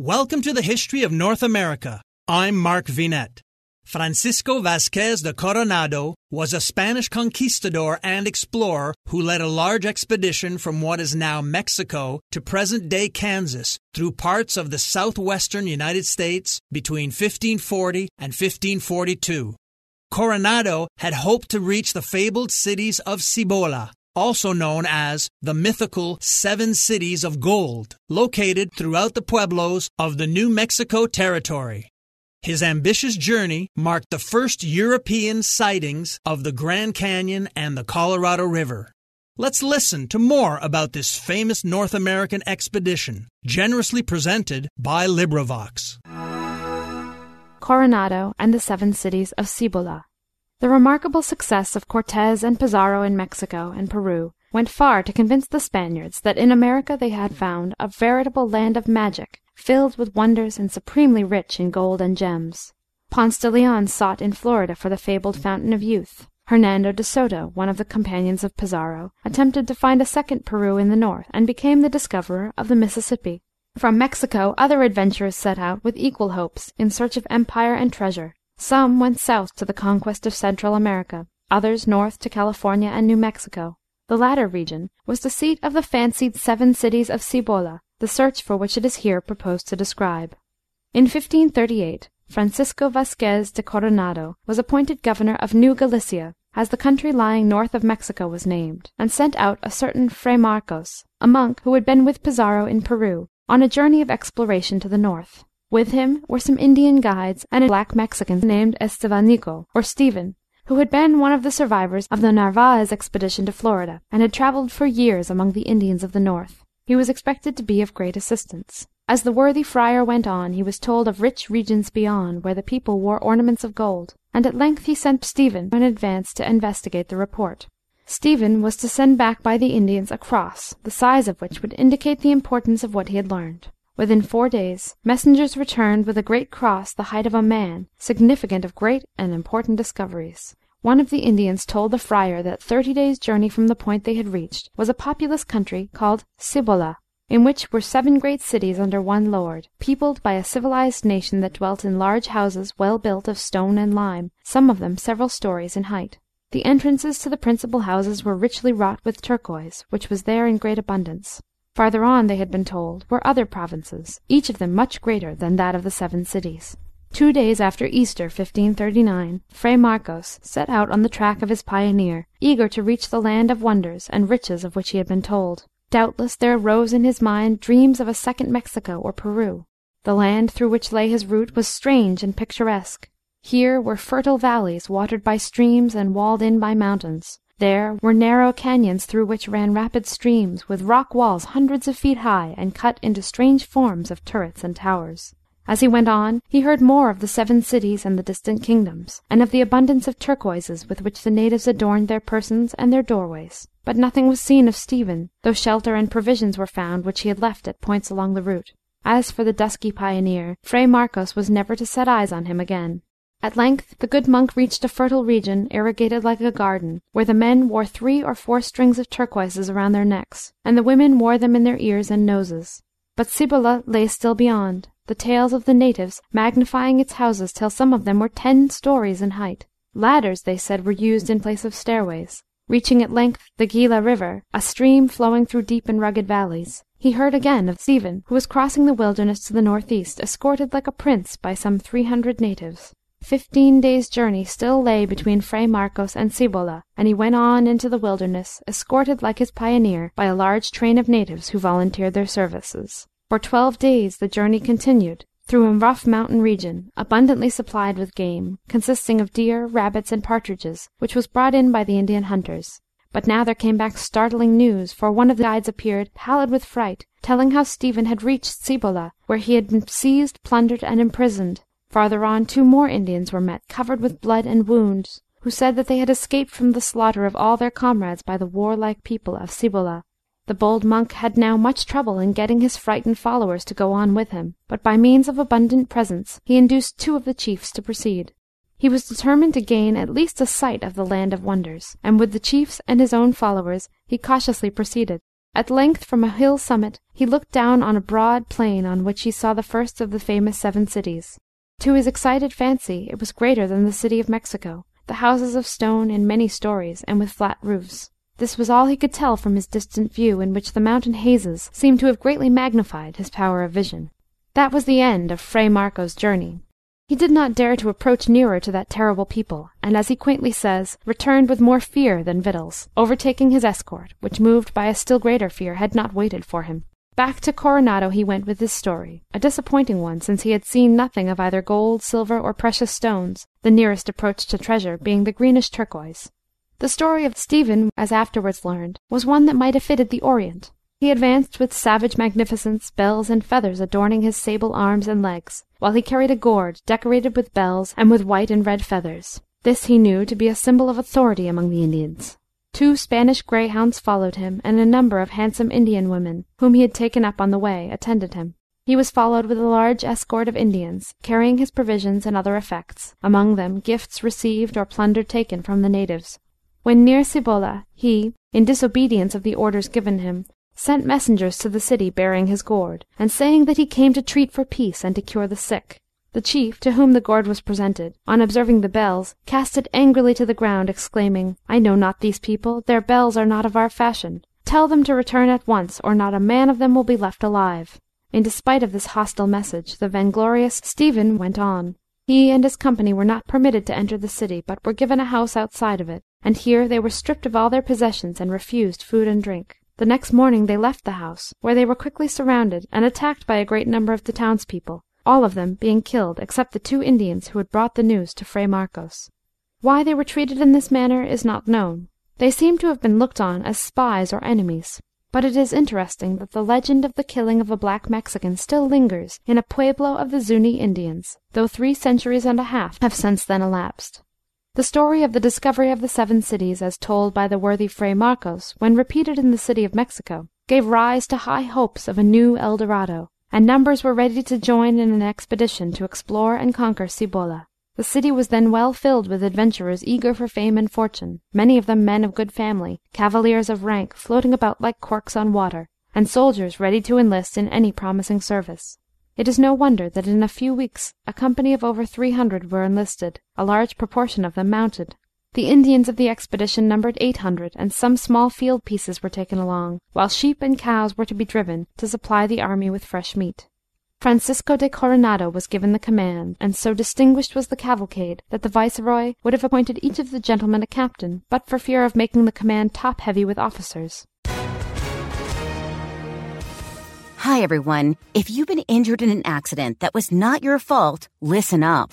Welcome to the history of North America. I'm Mark Vinet. Francisco Vasquez de Coronado was a Spanish conquistador and explorer who led a large expedition from what is now Mexico to present day Kansas through parts of the southwestern United States between 1540 and 1542. Coronado had hoped to reach the fabled cities of Cibola, also known as the mythical Seven Cities of Gold, located throughout the pueblos of the New Mexico Territory. His ambitious journey marked the first European sightings of the Grand Canyon and the Colorado River. Let's listen to more about this famous North American expedition, generously presented by LibriVox. Coronado and the Seven Cities of Cibola. The remarkable success of Cortes and Pizarro in Mexico and Peru went far to convince the Spaniards that in America they had found a veritable land of magic filled with wonders and supremely rich in gold and gems. Ponce de Leon sought in Florida for the fabled Fountain of Youth. Hernando de Soto, one of the companions of Pizarro, attempted to find a second Peru in the north, and became the discoverer of the Mississippi. From Mexico other adventurers set out with equal hopes, in search of empire and treasure. Some went south to the conquest of Central America, others north to California and New Mexico. The latter region was the seat of the fancied Seven Cities of Cibola, the search for which it is here proposed to describe. In 1538, Francisco Vasquez de Coronado was appointed governor of New Galicia, as the country lying north of Mexico was named, and sent out a certain Fray Marcos, a monk who had been with Pizarro in Peru, on a journey of exploration to the north. With him were some Indian guides and a black Mexican named Estevanico, or Stephen, who had been one of the survivors of the Narvaez expedition to Florida, and had travelled for years among the Indians of the north. He was expected to be of great assistance. As the worthy friar went on, he was told of rich regions beyond, where the people wore ornaments of gold, and at length he sent Stephen in advance to investigate the report. Stephen was to send back by the Indians a cross, the size of which would indicate the importance of what he had learned. Within four days, messengers returned with a great cross the height of a man, significant of great and important discoveries. One of the Indians told the friar that thirty days' journey from the point they had reached was a populous country called Cibola, in which were seven great cities under one lord, peopled by a civilized nation that dwelt in large houses well built of stone and lime, some of them several stories in height. The entrances to the principal houses were richly wrought with turquoise, which was there in great abundance. Farther on, they had been told, were other provinces, each of them much greater than that of the seven cities. Two days after Easter, 1539, Fray Marcos set out on the track of his pioneer, eager to reach the land of wonders and riches of which he had been told. Doubtless there arose in his mind dreams of a second Mexico or Peru. The land through which lay his route was strange and picturesque. Here were fertile valleys watered by streams and walled in by mountains. There were narrow canyons through which ran rapid streams, with rock walls hundreds of feet high and cut into strange forms of turrets and towers. As he went on, he heard more of the seven cities and the distant kingdoms, and of the abundance of turquoises with which the natives adorned their persons and their doorways. But nothing was seen of Stephen, though shelter and provisions were found which he had left at points along the route. As for the dusky pioneer, Fray Marcos was never to set eyes on him again. At length the good monk reached a fertile region, irrigated like a garden, where the men wore three or four strings of turquoises around their necks, and the women wore them in their ears and noses. But Cibola lay still beyond, the tales of the natives magnifying its houses till some of them were ten stories in height. Ladders, they said, were used in place of stairways. Reaching at length the Gila River, a stream flowing through deep and rugged valleys, he heard again of Stephen, who was crossing the wilderness to the northeast, escorted like a prince by some three hundred natives. Fifteen days' journey still lay between Fray Marcos and Cibola, and he went on into the wilderness, escorted like his pioneer by a large train of natives who volunteered their services. For twelve days the journey continued, through a rough mountain region, abundantly supplied with game, consisting of deer, rabbits, and partridges, which was brought in by the Indian hunters. But now there came back startling news, for one of the guides appeared, pallid with fright, telling how Stephen had reached Cibola, where he had been seized, plundered, and imprisoned. Farther on two more Indians were met, covered with blood and wounds, who said that they had escaped from the slaughter of all their comrades by the warlike people of Cibola. The bold monk had now much trouble in getting his frightened followers to go on with him, but by means of abundant presents he induced two of the chiefs to proceed. He was determined to gain at least a sight of the land of wonders, and with the chiefs and his own followers he cautiously proceeded. At length from a hill summit he looked down on a broad plain on which he saw the first of the famous seven cities. To his excited fancy it was greater than the city of Mexico, the houses of stone in many stories and with flat roofs. This was all he could tell from his distant view, in which the mountain hazes seemed to have greatly magnified his power of vision. That was the end of Fray Marcos' journey. He did not dare to approach nearer to that terrible people, and, as he quaintly says, returned with more fear than victuals, overtaking his escort, which, moved by a still greater fear, had not waited for him. Back to Coronado he went with his story, a disappointing one, since he had seen nothing of either gold, silver, or precious stones, the nearest approach to treasure being the greenish turquoise. The story of Stephen, as afterwards learned, was one that might have fitted the Orient. He advanced with savage magnificence, bells and feathers adorning his sable arms and legs, while he carried a gourd decorated with bells and with white and red feathers. This he knew to be a symbol of authority among the Indians. Two Spanish greyhounds followed him, and a number of handsome Indian women, whom he had taken up on the way, attended him. He was followed with a large escort of Indians, carrying his provisions and other effects, among them gifts received or plunder taken from the natives. When near Cibola, he, in disobedience of the orders given him, sent messengers to the city bearing his gourd, and saying that he came to treat for peace and to cure the sick. The chief, to whom the gourd was presented, on observing the bells, cast it angrily to the ground, exclaiming, I know not these people, their bells are not of our fashion. Tell them to return at once, or not a man of them will be left alive. In despite of this hostile message, the vainglorious Stephen went on. He and his company were not permitted to enter the city, but were given a house outside of it, and here they were stripped of all their possessions and refused food and drink. The next morning they left the house, where they were quickly surrounded and attacked by a great number of the townspeople, all of them being killed except the two Indians who had brought the news to Fray Marcos. Why they were treated in this manner is not known. They seem to have been looked on as spies or enemies. But it is interesting that the legend of the killing of a black Mexican still lingers in a pueblo of the Zuni Indians, though three centuries and a half have since then elapsed. The story of the discovery of the seven cities, as told by the worthy Fray Marcos, when repeated in the city of Mexico, gave rise to high hopes of a new El Dorado, and numbers were ready to join in an expedition to explore and conquer Cibola. The city was then well filled with adventurers eager for fame and fortune, many of them men of good family, cavaliers of rank floating about like corks on water, and soldiers ready to enlist in any promising service. It is no wonder that in a few weeks a company of over three hundred were enlisted, a large proportion of them mounted. The Indians of the expedition numbered eight hundred, and some small field pieces were taken along, while sheep and cows were to be driven to supply the army with fresh meat. Francisco de Coronado was given the command, and so distinguished was the cavalcade that the viceroy would have appointed each of the gentlemen a captain, but for fear of making the command top heavy with officers. Hi, everyone. If you've been injured in an accident that was not your fault, listen up.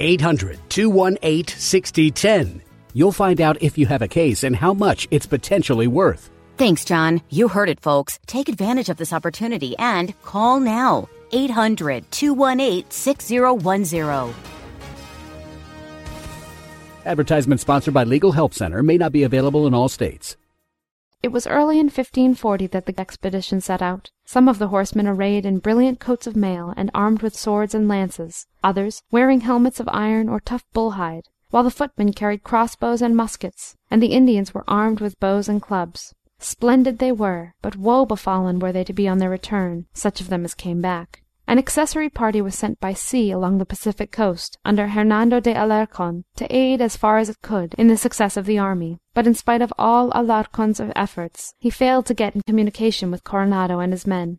800 218 6010. You'll find out if you have a case and how much it's potentially worth. Thanks, John. You heard it, folks. Take advantage of this opportunity and call now. 800 218 6010. Advertisement sponsored by Legal Help Center may not be available in all states. It was early in 1540 that the expedition set out, some of the horsemen arrayed in brilliant coats of mail and armed with swords and lances, others wearing helmets of iron or tough bull hide, while the footmen carried crossbows and muskets, and the Indians were armed with bows and clubs. Splendid they were, but woe befallen were they to be on their return, such of them as came back. An accessory party was sent by sea along the Pacific coast, under Hernando de Alarcon, to aid as far as it could in the success of the army, but in spite of all Alarcon's efforts, he failed to get in communication with Coronado and his men.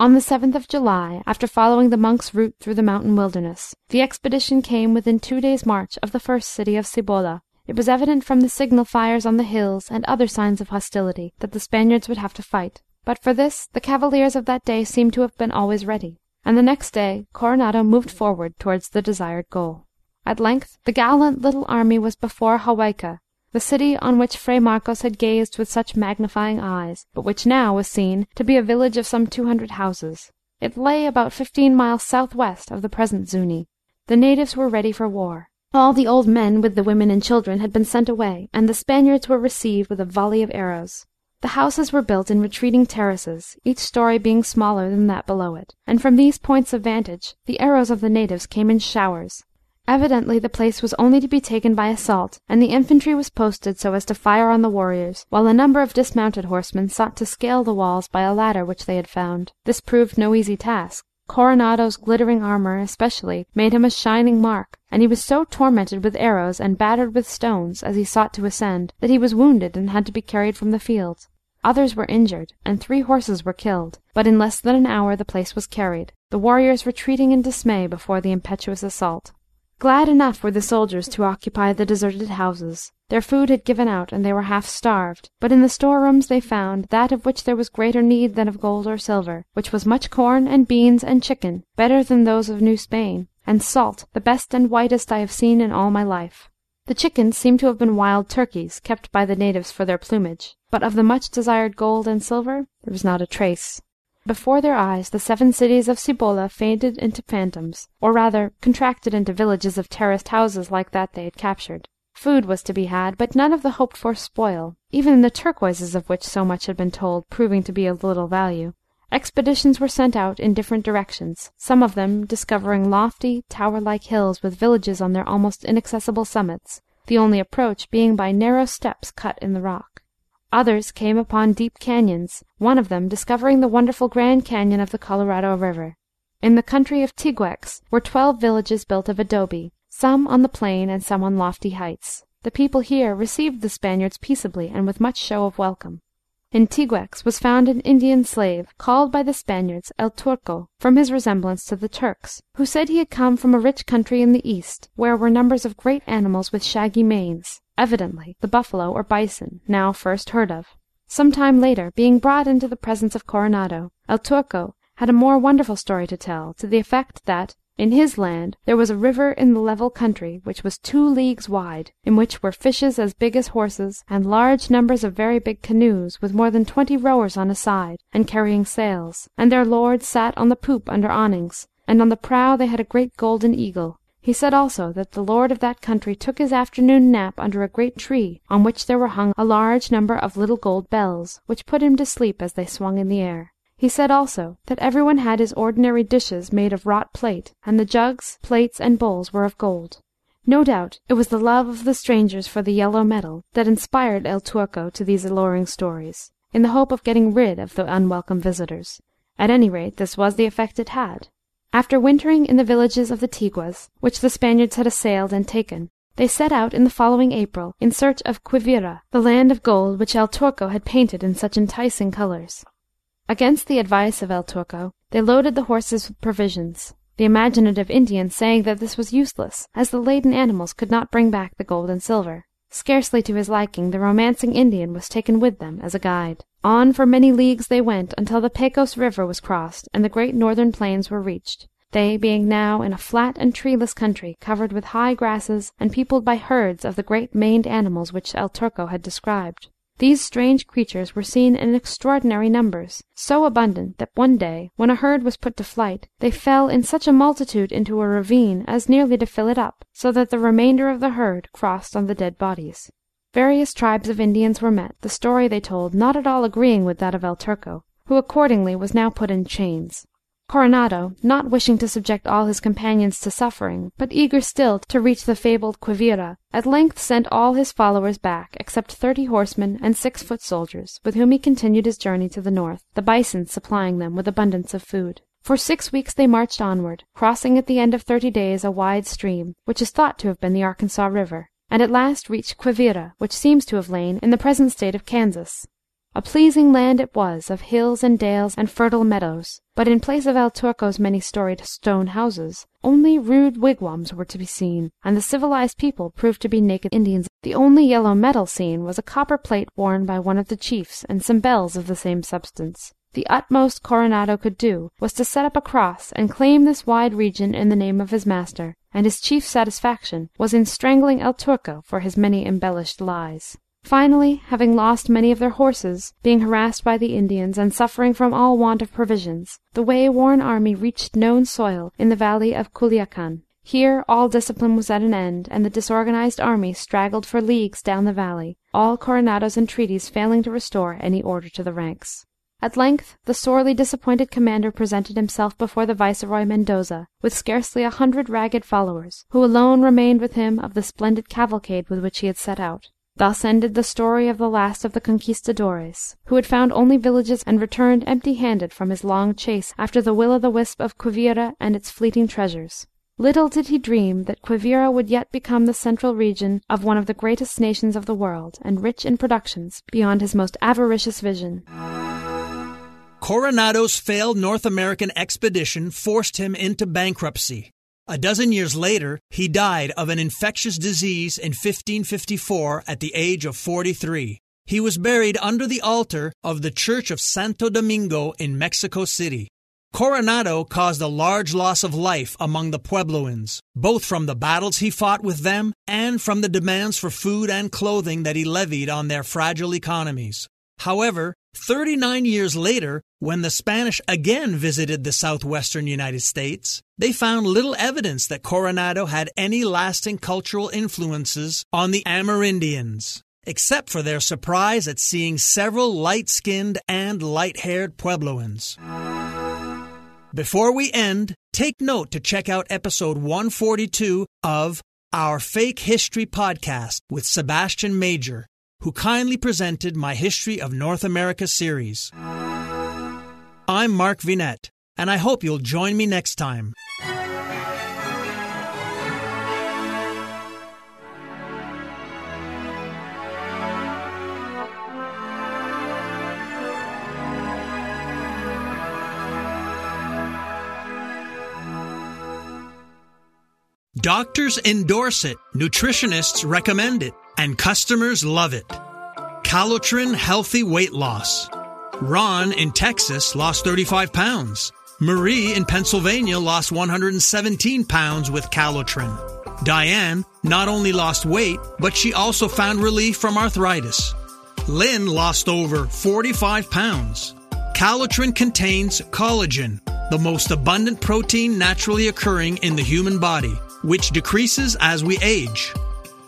On the 7th of July, after following the monk's route through the mountain wilderness, the expedition came within two days' march of the first city of Cibola. It was evident from the signal fires on the hills and other signs of hostility that the Spaniards would have to fight, but for this the cavaliers of that day seem to have been always ready and the next day Coronado moved forward towards the desired goal. At length the gallant little army was before Hawikuh, the city on which Fray Marcos had gazed with such magnifying eyes, but which now was seen to be a village of some two hundred houses. It lay about fifteen miles southwest of the present Zuñi. The natives were ready for war. All the old men with the women and children had been sent away, and the Spaniards were received with a volley of arrows. The houses were built in retreating terraces, each story being smaller than that below it, and from these points of vantage the arrows of the natives came in showers. Evidently the place was only to be taken by assault, and the infantry was posted so as to fire on the warriors, while a number of dismounted horsemen sought to scale the walls by a ladder which they had found. This proved no easy task. Coronado's glittering armour, especially, made him a shining mark, and he was so tormented with arrows and battered with stones as he sought to ascend, that he was wounded and had to be carried from the field. Others were injured, and three horses were killed, but in less than an hour the place was carried, the warriors retreating in dismay before the impetuous assault. Glad enough were the soldiers to occupy the deserted houses. Their food had given out, and they were half starved, but in the storerooms they found that of which there was greater need than of gold or silver, which was much corn and beans and chicken, better than those of New Spain, and salt, the best and whitest I have seen in all my life. The chickens seemed to have been wild turkeys, kept by the natives for their plumage, but of the much desired gold and silver there was not a trace. Before their eyes the seven cities of Cibola faded into phantoms, or rather contracted into villages of terraced houses like that they had captured. Food was to be had, but none of the hoped for spoil, even the turquoises of which so much had been told proving to be of little value. Expeditions were sent out in different directions, some of them discovering lofty, tower like hills with villages on their almost inaccessible summits, the only approach being by narrow steps cut in the rock. Others came upon deep canyons, one of them discovering the wonderful Grand Canyon of the Colorado River. In the country of Tiguex were twelve villages built of adobe, some on the plain and some on lofty heights. The people here received the Spaniards peaceably and with much show of welcome. In Tiguex was found an Indian slave, called by the Spaniards El Turco, from his resemblance to the Turks, who said he had come from a rich country in the east, where were numbers of great animals with shaggy manes, evidently the buffalo or bison, now first heard of. Some time later, being brought into the presence of Coronado, El Turco had a more wonderful story to tell, to the effect that in his land there was a river in the level country which was two leagues wide, in which were fishes as big as horses, and large numbers of very big canoes, with more than twenty rowers on a side, and carrying sails, and their lords sat on the poop under awnings, and on the prow they had a great golden eagle. He said also that the lord of that country took his afternoon nap under a great tree, on which there were hung a large number of little gold bells, which put him to sleep as they swung in the air. He said also that everyone had his ordinary dishes made of wrought plate, and the jugs, plates, and bowls were of gold. No doubt it was the love of the strangers for the yellow metal that inspired El Turco to these alluring stories, in the hope of getting rid of the unwelcome visitors. At any rate, this was the effect it had. After wintering in the villages of the Tiguas, which the Spaniards had assailed and taken, they set out in the following April in search of Quivira, the land of gold which El Turco had painted in such enticing colours. Against the advice of El Turco, they loaded the horses with provisions, the imaginative Indian saying that this was useless, as the laden animals could not bring back the gold and silver. Scarcely to his liking, the romancing Indian was taken with them as a guide. On for many leagues they went until the Pecos River was crossed and the great northern plains were reached, they being now in a flat and treeless country covered with high grasses and peopled by herds of the great maned animals which El Turco had described. These strange creatures were seen in extraordinary numbers, so abundant that one day, when a herd was put to flight, they fell in such a multitude into a ravine as nearly to fill it up, so that the remainder of the herd crossed on the dead bodies. Various tribes of Indians were met, the story they told not at all agreeing with that of El Turco, who accordingly was now put in chains. Coronado, not wishing to subject all his companions to suffering, but eager still to reach the fabled Quivira, at length sent all his followers back, except thirty horsemen and six foot soldiers, with whom he continued his journey to the north, the bison supplying them with abundance of food. For six weeks they marched onward, crossing at the end of thirty days a wide stream, which is thought to have been the Arkansas River, and at last reached Quivira, which seems to have lain in the present state of Kansas. A pleasing land it was, of hills and dales and fertile meadows, but in place of El Turco's many storied stone houses, only rude wigwams were to be seen, and the civilized people proved to be naked Indians. The only yellow metal seen was a copper plate worn by one of the chiefs, and some bells of the same substance. The utmost Coronado could do was to set up a cross and claim this wide region in the name of his master, and his chief satisfaction was in strangling El Turco for his many embellished lies. Finally, having lost many of their horses, being harassed by the Indians, and suffering from all want of provisions, the way-worn army reached known soil in the valley of Culiacan. Here all discipline was at an end, and the disorganized army straggled for leagues down the valley, all Coronado's entreaties failing to restore any order to the ranks. At length the sorely disappointed commander presented himself before the Viceroy Mendoza, with scarcely a hundred ragged followers, who alone remained with him of the splendid cavalcade with which he had set out. Thus ended the story of the last of the conquistadores, who had found only villages and returned empty handed from his long chase after the will o' the wisp of Quivira and its fleeting treasures. Little did he dream that Quivira would yet become the central region of one of the greatest nations of the world, and rich in productions beyond his most avaricious vision. Coronado's failed North American expedition forced him into bankruptcy. A dozen years later, he died of an infectious disease in 1554 at the age of 43. He was buried under the altar of the Church of Santo Domingo in Mexico City. Coronado caused a large loss of life among the Puebloans, both from the battles he fought with them and from the demands for food and clothing that he levied on their fragile economies. However, 39 years later, when the Spanish again visited the southwestern United States, they found little evidence that Coronado had any lasting cultural influences on the Amerindians, except for their surprise at seeing several light skinned and light haired Puebloans. Before we end, take note to check out episode 142 of our Fake History podcast with Sebastian Major, who kindly presented my History of North America series. I'm Mark Vinet, and I hope you'll join me next time. Doctors endorse it, nutritionists recommend it, and customers love it. Calotren Healthy Weight Loss. Ron in Texas lost 35 pounds. Marie in Pennsylvania lost 117 pounds with Calotren. Diane not only lost weight, but she also found relief from arthritis. Lynn lost over 45 pounds. Calotren contains collagen, the most abundant protein naturally occurring in the human body which decreases as we age.